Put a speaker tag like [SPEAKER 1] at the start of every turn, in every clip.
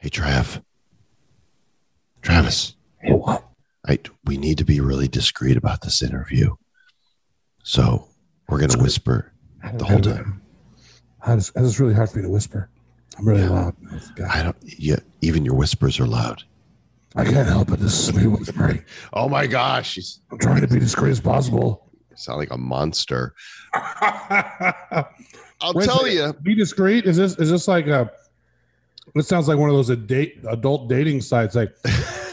[SPEAKER 1] Hey, Trav. Travis.
[SPEAKER 2] Hey, what?
[SPEAKER 1] I, we need to be really discreet about this interview. So we're going to whisper the whole time.
[SPEAKER 2] How It's, it's really hard for me to whisper. I'm really
[SPEAKER 1] Yeah.
[SPEAKER 2] loud.
[SPEAKER 1] I don't, yeah, even your whispers are loud.
[SPEAKER 2] I can't help it. This is me whispering.
[SPEAKER 1] Oh my gosh. You
[SPEAKER 2] I'm trying to be discreet as possible.
[SPEAKER 1] sound like a monster. I'll
[SPEAKER 2] Wait
[SPEAKER 1] tell you.
[SPEAKER 2] Be discreet. Is this is this like a? It sounds like one of those date adult dating sites. Like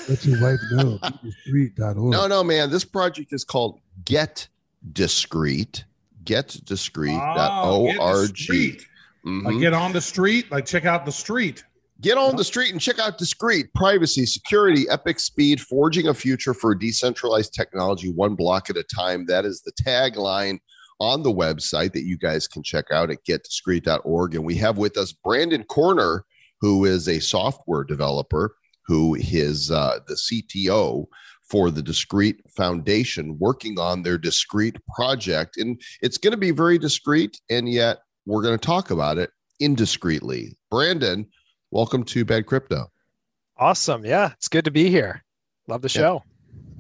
[SPEAKER 2] let your wife know. Be discreet.org.
[SPEAKER 1] No, no, man. This project is called Get Discreet. Get
[SPEAKER 2] Oh, get
[SPEAKER 1] Discreet.org.
[SPEAKER 2] discreet.
[SPEAKER 1] Mhm.
[SPEAKER 2] Like get on the street. Like check out the street.
[SPEAKER 1] Get on the street and check out Discreet privacy, security, epic speed, forging a future for decentralized technology, one block at a time. That is the tagline on the website that you guys can check out at getdiscreet.org. And we have with us Brandon Corner, who is a software developer, who is uh, the CTO for the Discreet Foundation, working on their Discreet project. And it's going to be very discreet, and yet we're going to talk about it indiscreetly. Brandon, welcome to Bad Crypto.
[SPEAKER 3] Awesome. Yeah, it's good to be here. Love the
[SPEAKER 1] Yeah.
[SPEAKER 3] show.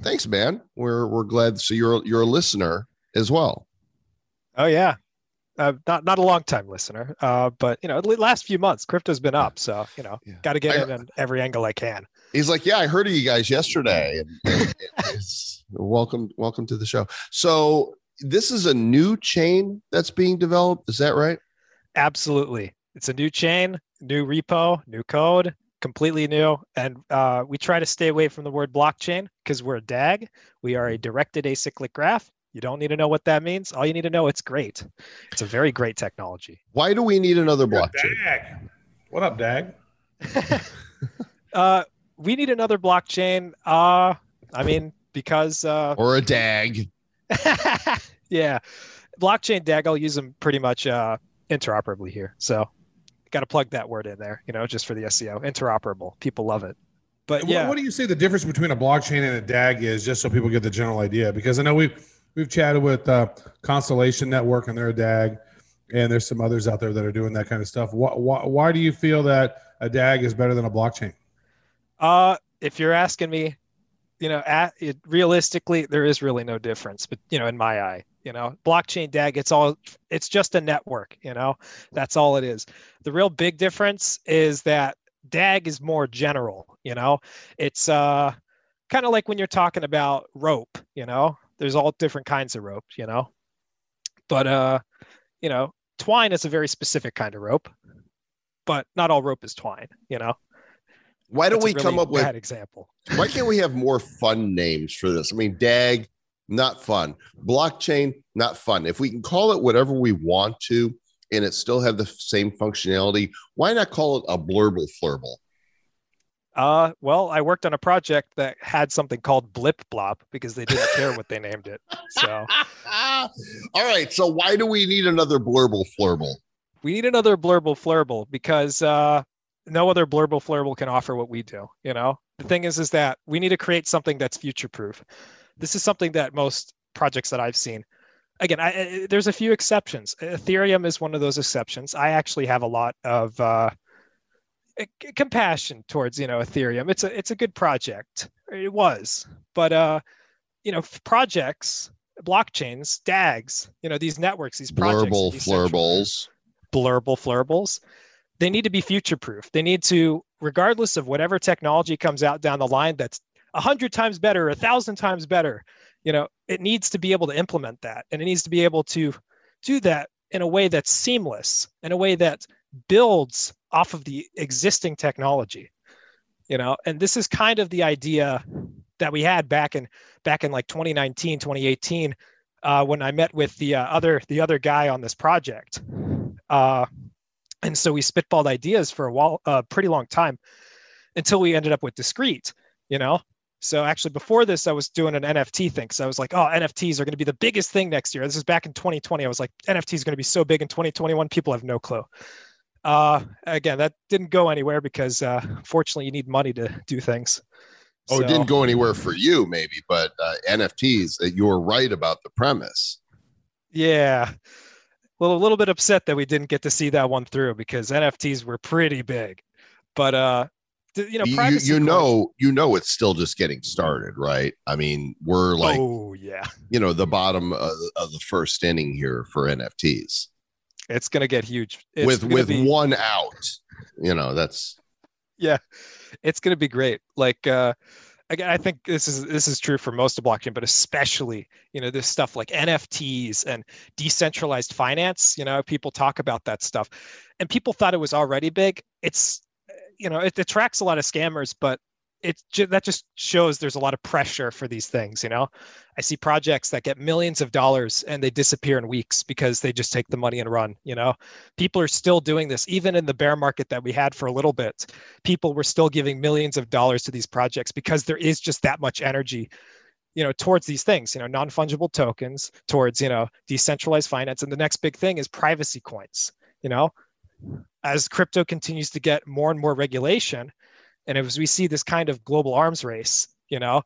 [SPEAKER 1] Thanks, man. We're we're glad. So you're you're a listener as well.
[SPEAKER 3] Oh yeah. Uh, not not a long time listener, uh, but you know, the last few months, crypto's been up, so you know,
[SPEAKER 1] Yeah.
[SPEAKER 3] got to get
[SPEAKER 1] I-
[SPEAKER 3] in on every angle I can.
[SPEAKER 1] He's like, yeah, I heard of you guys yesterday. And, and it's, welcome, welcome to the show. So this is a new chain that's being developed. Is that right?
[SPEAKER 3] Absolutely, it's a new chain, new repo, new code, completely new, and uh, we try to stay away from the word blockchain because we're a DAG. We are a directed acyclic graph. You don't need to know what that means. All you need to know it's great. It's a very great technology.
[SPEAKER 1] Why do we need another blockchain?
[SPEAKER 2] Dag. What up, Dag?
[SPEAKER 3] uh, we need another blockchain. Uh, I mean, because uh,
[SPEAKER 1] Or a DAG?
[SPEAKER 3] yeah, blockchain DAG. I'll use them pretty much uh, interoperably here. So, got to plug that word in there. You know, just for the SEO, interoperable. People love it. But
[SPEAKER 2] What-
[SPEAKER 3] yeah,
[SPEAKER 2] What, do you say the difference between a blockchain and a DAG is, just so people get the general idea? Because I know we've we've chatted with uh, Constellation Network and they're a DAG, and there's some others out there that are doing that kind of stuff. Why, why, why do you feel that a DAG is better than a blockchain?
[SPEAKER 3] uh, if you're asking me, you know, at, it, realistically, there is really no difference. But you know, in my eye, you know, blockchain DAG, it's all it's just a network. You know, that's all it is. The real big difference is that DAG is more general. You know, it's uh kind of like when you're talking about rope. You know, there's all different kinds of rope. You know, but uh, you know, twine is a very specific kind of rope, but not all rope is twine. You know,
[SPEAKER 1] Why don't
[SPEAKER 3] That's
[SPEAKER 1] we come
[SPEAKER 3] really
[SPEAKER 1] up with
[SPEAKER 3] that example?
[SPEAKER 1] why can't we have more fun names for this? I mean, DAG, not fun. Blockchain, not fun. If we can call it whatever we want to and it still have the same functionality, why not call it a blurble flurble?
[SPEAKER 3] Uh, well, I worked on a project that had something called Blip Blop because they didn't care what they named it. So
[SPEAKER 1] All right. So why do we need another blurble flurble?
[SPEAKER 3] we need another Blurble Flurble because uh, no other Blurble Flurble can offer what we do. You know, the thing is, is that we need to create something that's future proof. This is something that most projects that I've seen. Again, I, there's a few exceptions. Ethereum is one of those exceptions. I actually have a lot of uh, compassion towards you know Ethereum. It's a it's a good project. It was, but uh, you know, projects, blockchains, DAGs, you know, these networks, these projects,
[SPEAKER 1] Blurble
[SPEAKER 3] these
[SPEAKER 1] flurbles.
[SPEAKER 3] blurble flurbles they need to be future proof they need to regardless of whatever technology comes out down the line that's a hundred times better a thousand times better you know it needs to be able to implement that and it needs to be able to do that in a way that's seamless in a way that builds off of the existing technology you know? And this is kind of the idea that we had back in back in like 2019 2018 uh, when i met with the uh, other the other guy on this project. Uh, and so we spitballed ideas for a while a pretty long time until we ended up with Discreet you know? So actually before this i was doing an nft thing. So i was like oh nfts are going to be the biggest thing next year. This is back in 2020 i was like nft is going to be so big in 2021 people have no clue uh, again that didn't go anywhere because uh, fortunately you need money to do things
[SPEAKER 1] Oh, it didn't go anywhere for you, maybe, but uh, NFTs, uh, you were right about the premise.
[SPEAKER 3] Yeah. Well, a little bit upset that we didn't get to see that one through because NFTs were pretty big. But uh you know,
[SPEAKER 1] you, you know, you know, it's still just getting started, right? I mean, we're like,
[SPEAKER 3] oh yeah,
[SPEAKER 1] you know, the bottom of, of the first inning here for NFTs
[SPEAKER 3] it's gonna get huge. It's
[SPEAKER 1] with with
[SPEAKER 3] be-
[SPEAKER 1] one out. You know, that's yeah,
[SPEAKER 3] it's going to be great like uh again i think this is this is true for most of blockchain but especially you know this stuff like nfts and decentralized finance you know people talk about that stuff and people thought it was already big it's you know it attracts a lot of scammers but it that just shows there's a lot of pressure for these things you know? I see projects that get millions of dollars and they disappear in weeks because they just take the money and run you know? People are still doing this even in the bear market that we had for a little bit people were still giving millions of dollars to these projects because there is just that much energy you know towards these things you know non-fungible tokens towards you know decentralized finance. And the next big thing is privacy coins you know? As crypto continues to get more and more regulation and as we see this kind of global arms race you know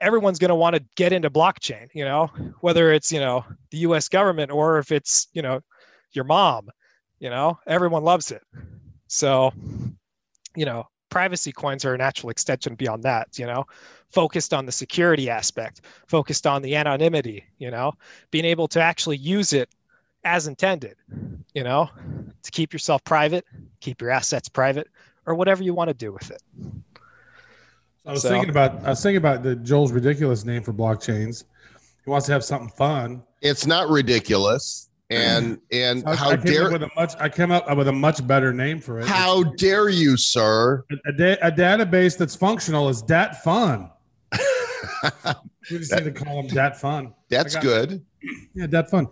[SPEAKER 3] everyone's going to want to get into blockchain you know whether it's you know the us government or if it's you know your mom you know everyone loves it. So you know privacy coins are a natural extension beyond that you know focused on the security aspect focused on the anonymity you know being able to actually use it as intended you know to keep yourself private keep your assets private or whatever you want to do with it
[SPEAKER 2] I was
[SPEAKER 3] So-
[SPEAKER 2] thinking about I was thinking about the Joel's ridiculous name for blockchains. He wants to have something fun.
[SPEAKER 1] it's not ridiculous. Hmm. And and
[SPEAKER 2] So I-
[SPEAKER 1] how
[SPEAKER 2] I
[SPEAKER 1] dare
[SPEAKER 2] with a much I came up with a much better name for it.
[SPEAKER 1] how dare you, sir?
[SPEAKER 2] a, da- a database that's functional is dat fun. We just need to call them dat fun.
[SPEAKER 1] That's
[SPEAKER 2] I got-
[SPEAKER 1] good.
[SPEAKER 2] Yeah, dat fun.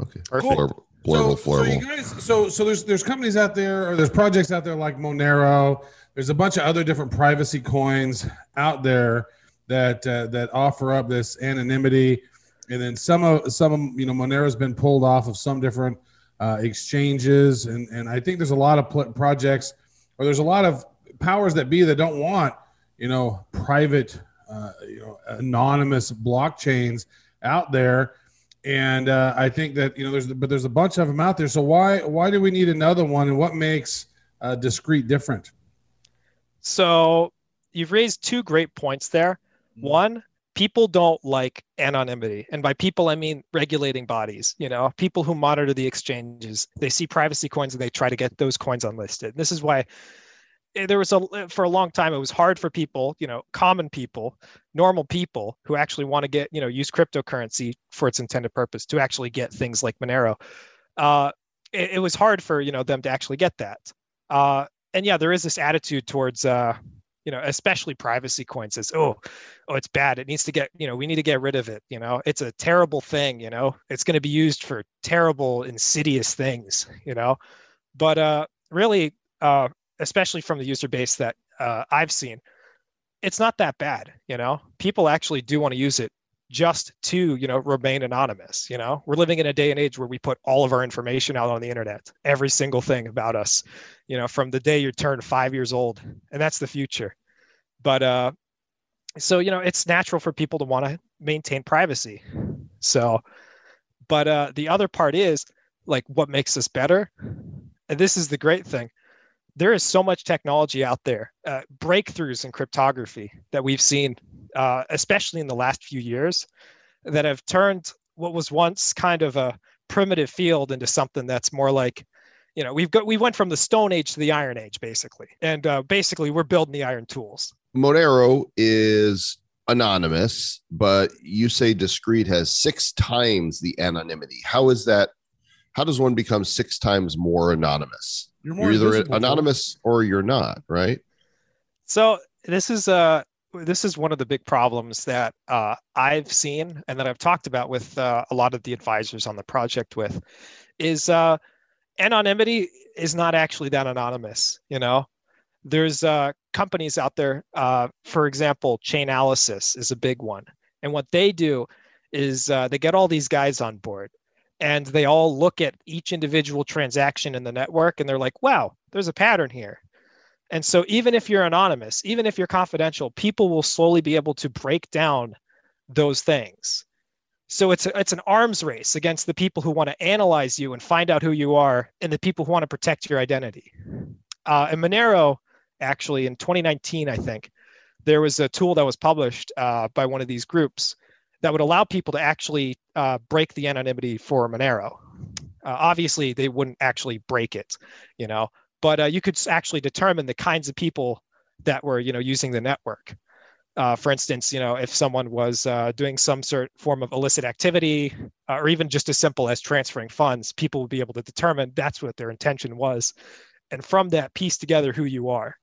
[SPEAKER 1] Okay.
[SPEAKER 3] Perfect.
[SPEAKER 1] Blurble, blurble,
[SPEAKER 2] so, so you guys, so so there's there's companies out there, or there's projects out there like Monero. There's a bunch of other different privacy coins out there that uh, that offer up this anonymity, and then some of some of you know Monero's been pulled off of some different uh, exchanges, and and I think there's a lot of pl- projects, or there's a lot of powers that be that don't want you know private, uh, you know anonymous blockchains out there and uh, I think that you know there's but there's a bunch of them out there. So why why do we need another one, and what makes uh, Discreet different?
[SPEAKER 3] So you've raised two great points there.
[SPEAKER 2] Mhm.
[SPEAKER 3] One, people don't like anonymity. And by people, I mean regulating bodies, you know, people who monitor the exchanges. They see privacy coins and they try to get those coins unlisted. This is why there was a for a long time it was hard for people, you know, common people, normal people who actually want to get, you know, use cryptocurrency for its intended purpose to actually get things like Monero. Uh, it, it was hard for, you know, them to actually get that. Uh, and yeah, there is this attitude towards uh, you know, especially privacy coins says, oh, oh, it's bad. It needs to get, you know, we need to get rid of it. You know, it's a terrible thing, you know, it's going to be used for terrible, insidious things, you know. But uh really, uh, especially from the user base that uh, I've seen, it's not that bad, you know. People actually do want to use it just to, you know, remain anonymous. You know, we're living in a day and age where we put all of our information out on the internet, every single thing about us, you know, from the day you turn five years old, and that's the future. But uh, so you know, it's natural for people to want to maintain privacy. So, but uh, the other part is like what makes us better, and this is the great thing. There is so much technology out there, uh, breakthroughs in cryptography that we've seen, uh, especially in the last few years, that have turned what was once kind of a primitive field into something that's more like you know we've got we went from the stone age to the iron age basically and uh, basically we're building the iron tools
[SPEAKER 1] Monero is anonymous, but you say Discreet has six times the anonymity. How is that? How does one become six times more anonymous?
[SPEAKER 2] You're
[SPEAKER 1] You're either anonymous or you're not, right?
[SPEAKER 3] so this is uh this is one of the big problems that uh, I've seen and that I've talked about with uh, a lot of the advisors on the project with is uh, anonymity is not actually that anonymous. You know, there's uh, companies out there, uh, for example, Chainalysis is a big one. And what they do is uh, they get all these guys on board and they all look at each individual transaction in the network and they're like, wow, there's a pattern here. And so even if you're anonymous, even if you're confidential, people will slowly be able to break down those things. So it's a, it's an arms race against the people who want to analyze you and find out who you are, and the people who want to protect your identity. Uh, and Monero actually in 2019, I think, there was a tool that was published uh, by one of these groups that would allow people to actually uh, break the anonymity for Monero. Uh, obviously, they wouldn't actually break it, you know, but uh, you could actually determine the kinds of people that were, you know, using the network. Uh, for instance, you know, if someone was uh, doing some sort form of illicit activity, uh, or even just as simple as transferring funds, people would be able to determine that's what their intention was, and from that piece together who you are.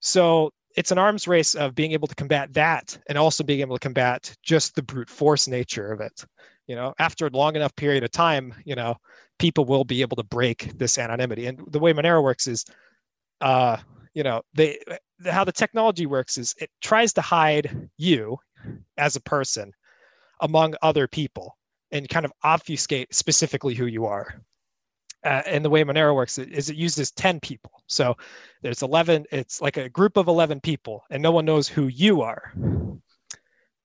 [SPEAKER 3] So it's an arms race of being able to combat that, and also being able to combat just the brute force nature of it. You know, after a long enough period of time, you know, people will be able to break this anonymity. And the way Monero works is, uh, you know, they how the technology works is it tries to hide you as a person among other people and kind of obfuscate specifically who you are. Uh, and the way Monero works is it uses 10 people. So there's 11, it's like a group of 11 people, and no one knows who you are.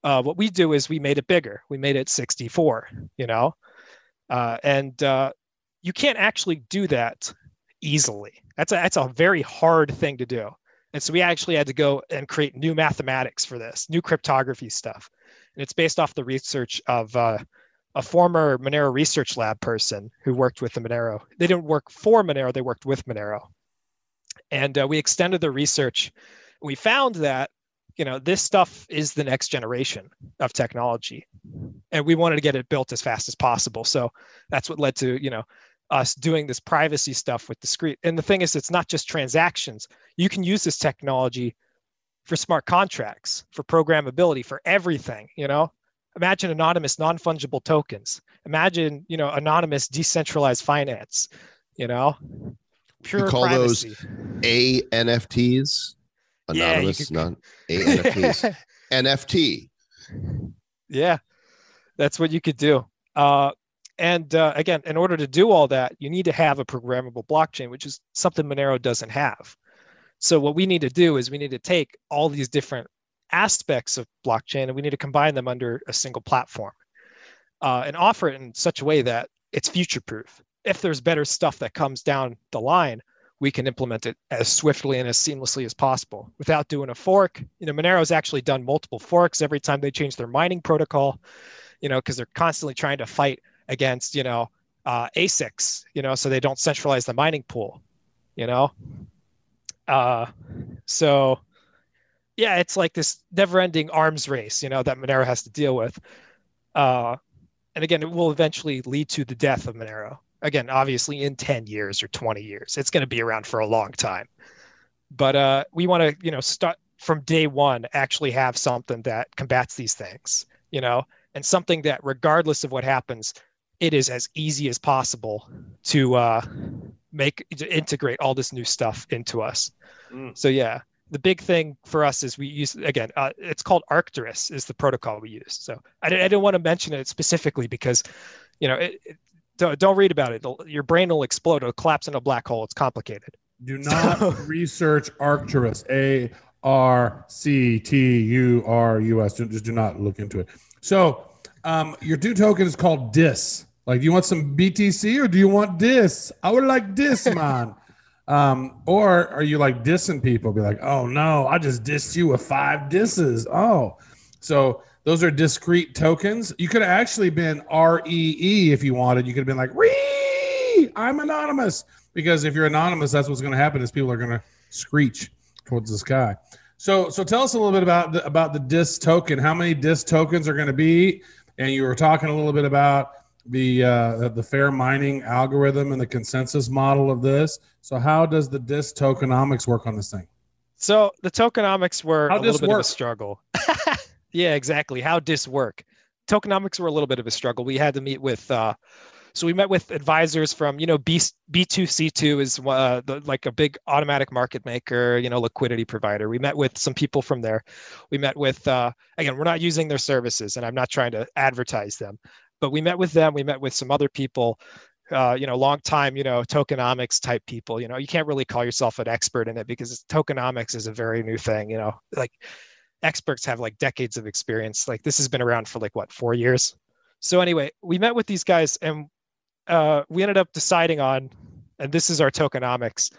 [SPEAKER 3] Uh, what we do is we made it bigger. We made it 64, you know? Uh, and uh, you can't actually do that easily. That's a, that's a very hard thing to do. And so we actually had to go and create new mathematics for this, new cryptography stuff. And it's based off the research of uh, a former Monero research lab person who worked with the Monero. They didn't work for Monero, they worked with Monero. And uh, we extended the research. We found that you know this stuff is the next generation of technology and we wanted to get it built as fast as possible so that's what led to you know us doing this privacy stuff with Discreet. And the thing is, it's not just transactions. You can use this technology for smart contracts, for programmability, for everything. You know, imagine anonymous non-fungible tokens. Imagine, you know, anonymous decentralized finance. You know,
[SPEAKER 1] pure you call privacy. those ANFTs. Anonymous, yeah, non ANFTs. NFT.
[SPEAKER 3] Yeah, that's what you could do. Uh, and uh, again, in order to do all that, you need to have a programmable blockchain, which is something Monero doesn't have. So what we need to do is we need to take all these different aspects of blockchain and we need to combine them under a single platform uh, and offer it in such a way that it's future proof. If there's better stuff that comes down the line, we can implement it as swiftly and as seamlessly as possible without doing a fork. You know, Monero's actually done multiple forks every time they change their mining protocol, you know, because they're constantly trying to fight against you know uh, ASICs, you know, so they don't centralize the mining pool, you know. Uh, so yeah, it's like this never-ending arms race, you know, that Monero has to deal with. Uh, and again, it will eventually lead to the death of Monero. Again, obviously, in 10 years or 20 years, it's going to be around for a long time. But uh, we want to, you know, start from day one, actually have something that combats these things, you know, and something that, regardless of what happens, it is as easy as possible to uh, make to integrate all this new stuff into us. Mm. So yeah, the big thing for us is we use again. Uh, it's called Arcturus is the protocol we use. So I, I didn't want to mention it specifically because, you know, it, it, don't, don't read about it. It'll, your brain will explode. It'll collapse in a black hole. It's complicated.
[SPEAKER 2] Do not so, research Arcturus. A R C T U R U S. Just do not look into it. So um, your two token is called DIS. Like, do you want some BTC or do you want this? I would like this, man. um, or are you like dissing people? Be like, oh no, I just dissed you with five disses. Oh, so those are Discreet tokens. You could have actually been R E E if you wanted. You could have been like, Ree, I'm anonymous. Because if you're anonymous, that's what's going to happen is people are going to screech towards the sky. So, so tell us a little bit about the, about the DIS token. How many DIS tokens are going to be? And you were talking a little bit about the uh, the fair mining algorithm and the consensus model of this. So how does the DIS tokenomics work on this thing?
[SPEAKER 3] So the tokenomics were how a little bit work? of a struggle. yeah, exactly. How DIS work? Tokenomics were a little bit of a struggle. We had to meet with. Uh, so we met with advisors from, you know, B B2C2 is uh, the, like a big automatic market maker, you know, liquidity provider. We met with some people from there. We met with, uh, again, we're not using their services, and I'm not trying to advertise them, but we met with them. We met with some other people, uh, you know, long time, you know, tokenomics type people. You know, you can't really call yourself an expert in it because tokenomics is a very new thing. You know, like experts have like decades of experience. Like this has been around for like what four years. So anyway, we met with these guys and uh, we ended up deciding on, and this is our tokenomics.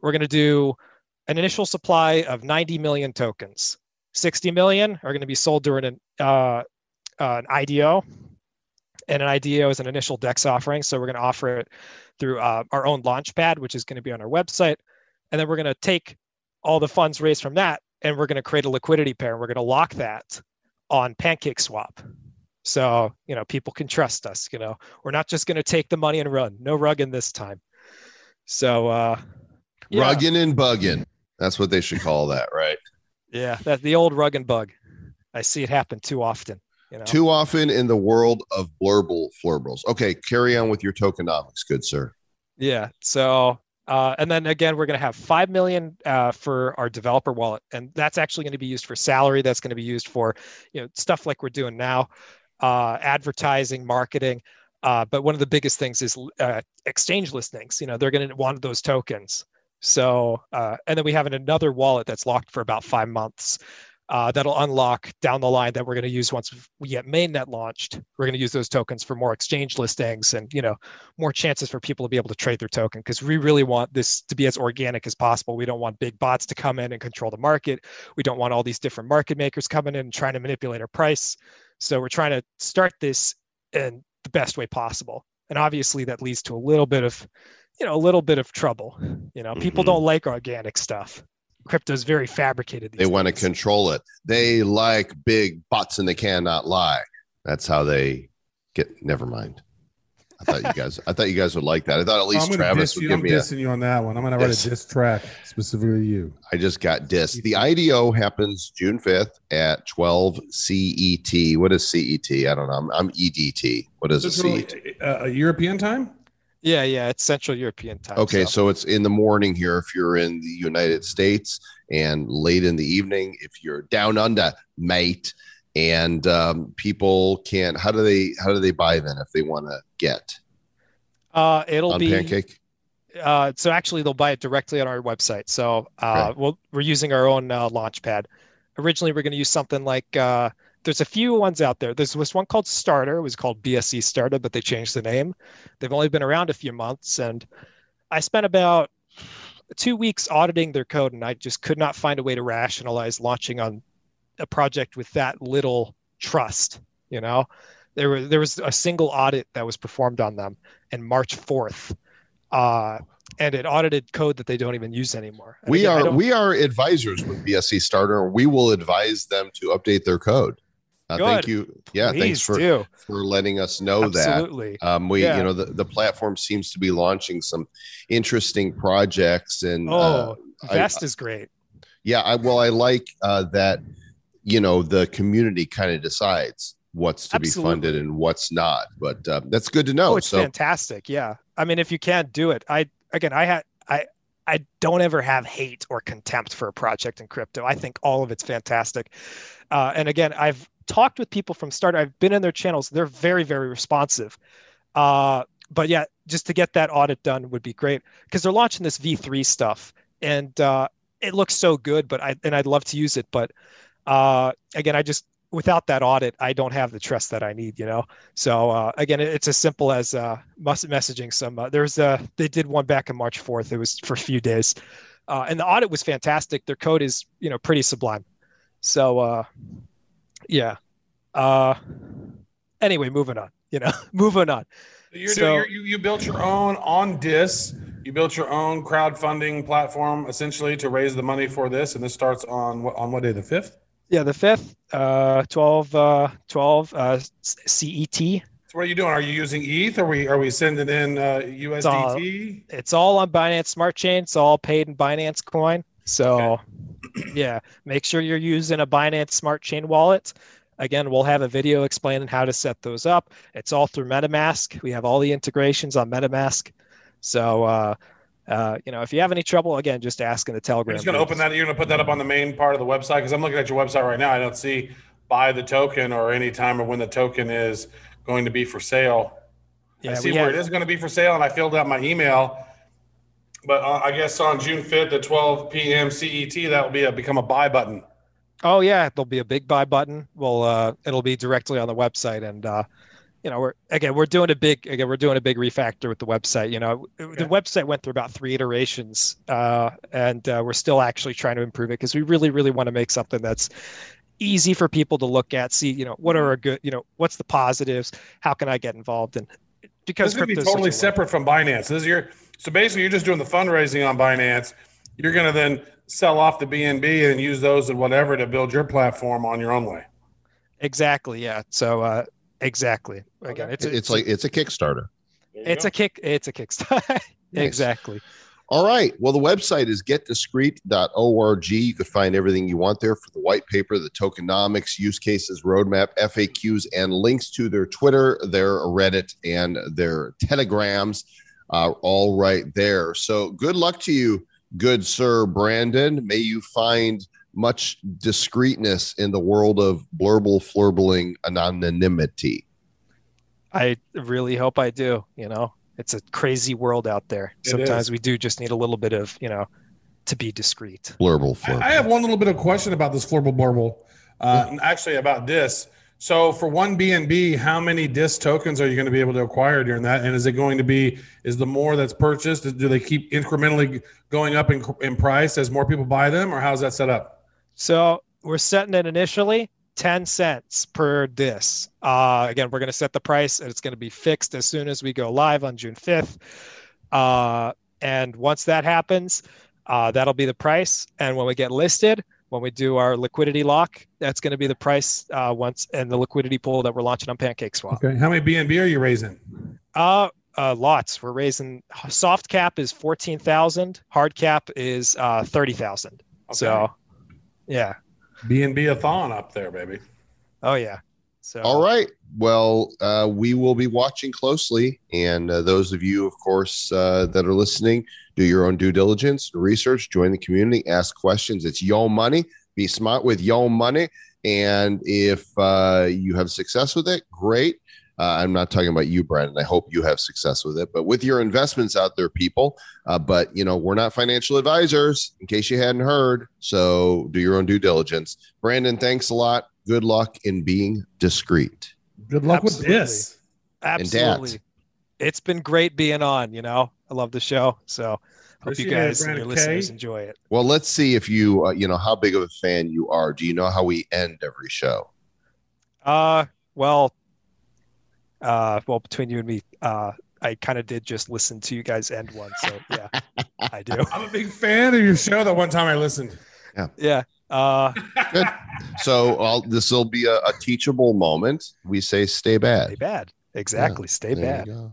[SPEAKER 3] We're going to do an initial supply of 90 million tokens. 60 million are going to be sold during an, uh, uh, an IDO, and an IDO is an initial DEX offering. So we're going to offer it through uh, our own launchpad, which is going to be on our website, and then we're going to take all the funds raised from that, and we're going to create a liquidity pair, and we're going to lock that on Pancake Swap. So you know people can trust us. You know we're not just going to take the money and run. No rugging this time. So uh,
[SPEAKER 1] yeah. rugging and bugging. That's what they should call that, right?
[SPEAKER 3] Yeah, that the old rug and bug. I see it happen too often. You know?
[SPEAKER 1] Too often in the world of blurble flurbles. Okay, carry on with your tokenomics, good sir.
[SPEAKER 3] Yeah. So, uh, and then again, we're going to have five million uh, for our developer wallet, and that's actually going to be used for salary. That's going to be used for, you know, stuff like we're doing now, uh, advertising, marketing. Uh, but one of the biggest things is uh, exchange listings. You know, they're going to want those tokens. So, uh, and then we have another wallet that's locked for about five months. Uh, that'll unlock down the line that we're going to use once we get mainnet launched. We're going to use those tokens for more exchange listings and you know more chances for people to be able to trade their token because we really want this to be as organic as possible. We don't want big bots to come in and control the market. We don't want all these different market makers coming in and trying to manipulate our price. So we're trying to start this in the best way possible. And obviously that leads to a little bit of you know a little bit of trouble you know people mm-hmm. don't like organic stuff crypto is very fabricated
[SPEAKER 1] they want to control it they like big butts and they cannot lie that's how they get never mind I thought you guys. I thought you guys would like that. I thought at least Travis would
[SPEAKER 2] you.
[SPEAKER 1] give
[SPEAKER 2] I'm
[SPEAKER 1] me
[SPEAKER 2] dissing a, you on that one. I'm going to write a diss track specifically to you.
[SPEAKER 1] I just got dissed. The IDO happens June 5th at 12 CET. What is CET? I don't know. I'm, I'm EDT. What is
[SPEAKER 2] so
[SPEAKER 1] a CET?
[SPEAKER 2] Uh, a European time?
[SPEAKER 3] Yeah, yeah, it's Central European time.
[SPEAKER 1] Okay, so. so. it's in the morning here if you're in the United States, and late in the evening if you're down under, mate. And um, people can. How do they? How do they buy then if they want to get?
[SPEAKER 3] Uh, it'll
[SPEAKER 1] on
[SPEAKER 3] be
[SPEAKER 1] Pancake.
[SPEAKER 3] Uh, so actually, they'll buy it directly on our website. So uh, okay. we'll, we're using our own uh, launchpad. Originally, we're going to use something like uh, there's a few ones out there. There's this one called Starter. It was called BSC Starter, but they changed the name. They've only been around a few months, and I spent about two weeks auditing their code, and I just could not find a way to rationalize launching on a project with that little trust. You know, there was there was a single audit that was performed on them in March 4th. Uh, and it audited code that they don't even use anymore.
[SPEAKER 1] And we again, are we are advisors with BSC Starter. We will advise them to update their code. Uh, thank you. Yeah, Please thanks for do. for letting us know
[SPEAKER 3] Absolutely.
[SPEAKER 1] that. Um, we, yeah. you know, the, the platform seems to be launching some interesting projects, and
[SPEAKER 3] oh, uh, Vest I, is great.
[SPEAKER 1] Yeah, I well, I like uh, that. You know, the community kind of decides what's to Absolutely. be funded and what's not, but uh, that's good to know.
[SPEAKER 3] Oh, it's so, fantastic. Yeah, I mean, if you can't do it, I again, I had I I don't ever have hate or contempt for a project in crypto. I think all of it's fantastic. Uh, and again, I've talked with people from start. I've been in their channels. They're very, very responsive. Uh, but yeah, just to get that audit done would be great because they're launching this V3 stuff and uh, it looks so good. But I and I'd love to use it, but uh, again, I just without that audit, I don't have the trust that I need. You know. So uh, again, it's as simple as uh, messaging some. Uh, there's a they did one back on March 4th. It was for a few days, uh, and the audit was fantastic. Their code is you know pretty sublime. So uh, yeah. Uh, anyway, moving on. You know, moving on.
[SPEAKER 2] You're, so, you're, you you built your own on dis. You built your own crowdfunding platform essentially to raise the money for this, and this starts on what on what day? The fifth.
[SPEAKER 3] Yeah, the fifth. Uh, 12, uh, 12 uh, CET.
[SPEAKER 2] So what are you doing? Are you using ETH? Are we are we sending in uh, USDT?
[SPEAKER 3] It's all, it's all on Binance Smart Chain. It's all paid in Binance Coin. So. Okay yeah, make sure you're using a Binance Smart Chain wallet. Again, we'll have a video explaining how to set those up. It's all through MetaMask. We have all the integrations on MetaMask. So, uh, uh, you know, if you have any trouble, again, just ask in the Telegram.
[SPEAKER 2] I'm just going to open that. You're going to put that up on the main part of the website because I'm looking at your website right now. I don't see buy the token or any time or when the token is going to be for sale. Yeah, I see where have, it is going to be for sale, and I filled out my email but uh, I guess on June 5th at 12 p.m. CET, that will be a become a buy button.
[SPEAKER 3] Oh yeah, there'll be a big buy button. Well, uh, it'll be directly on the website, and uh, you know, we're again we're doing a big again we're doing a big refactor with the website. You know, the website went through about three iterations, uh, and uh, we're still actually trying to improve it because we really really want to make something that's easy for people to look at, see, you know, what are a good, you know, what's the positives, how can I get involved, and
[SPEAKER 2] because this is be totally separate from Binance. This is your so basically you're just doing the fundraising on Binance. You're going to then sell off the BNB and use those and whatever to build your platform on your own way.
[SPEAKER 3] Exactly. Yeah. So uh, exactly. Again,
[SPEAKER 1] okay. it's a, it's like it's a Kickstarter.
[SPEAKER 3] It's go. a kick. It's a Kickstarter. nice. Exactly.
[SPEAKER 1] All right. Well, the website is getdiscreet.org. You can find everything you want there for the white paper, the tokenomics, use cases, roadmap, FAQs, and links to their Twitter, their Reddit, and their Telegrams, uh, all right there. So good luck to you, good sir Brandon. May you find much discreetness in the world of blurble, flurbling anonymity.
[SPEAKER 3] I really hope I do, you know it's a crazy world out there. It Sometimes is. we do just need a little bit of, you know, to be discreet.
[SPEAKER 1] Blurble,
[SPEAKER 2] flurble. I have one little bit of question about this flurble blurble. Uh. Actually, about this. So for one BNB, how many DIS tokens are you going to be able to acquire during that? And is it going to be is the more that's purchased? Do they keep incrementally going up in, in price as more people buy them, or how's that set up?
[SPEAKER 3] So we're setting it initially 10 cents per DIS. Uh, again, we're going to set the price and it's going to be fixed as soon as we go live on June 5th. Uh, and once that happens, uh, that'll be the price. And when we get listed, when we do our liquidity lock, that's going to be the price uh, once and the liquidity pool that we're launching on PancakeSwap.
[SPEAKER 2] Okay. How many BNB are you raising?
[SPEAKER 3] Uh, uh, lots. We're raising soft cap is 14,000, hard cap is uh, 30,000. Okay. So, yeah.
[SPEAKER 2] BNB a thon up there, baby.
[SPEAKER 3] Oh yeah. So
[SPEAKER 1] all right. Well, uh, we will be watching closely, and uh, those of you, of course, uh, that are listening, do your own due diligence, research, join the community, ask questions. It's your Money. Be smart with your Money, and if uh, you have success with it, great. Uh, I'm not talking about you, Brandon. I hope you have success with it. But with your investments out there, people. Uh, but you know, we're not financial advisors, in case you hadn't heard. So do your own due diligence. Brandon, thanks a lot. Good luck in being discreet.
[SPEAKER 2] Good luck Absolutely. with this.
[SPEAKER 3] Absolutely. It's been great being on. You know, I love the show. So hope you guys and your listeners enjoy it.
[SPEAKER 1] Well, let's see if you, uh, you know, how big of a fan you are. Do you know how we end every show?
[SPEAKER 3] Uh, well, uh, well, between you and me, uh, I kind of did just listen to you guys end one. So yeah, I do.
[SPEAKER 2] I'm a big fan of your show. That one time I listened.
[SPEAKER 1] Yeah.
[SPEAKER 3] Yeah. Uh,
[SPEAKER 1] Good. So this will be a, a, teachable moment. We say stay bad.
[SPEAKER 3] Stay bad. Exactly. Yeah, stay bad.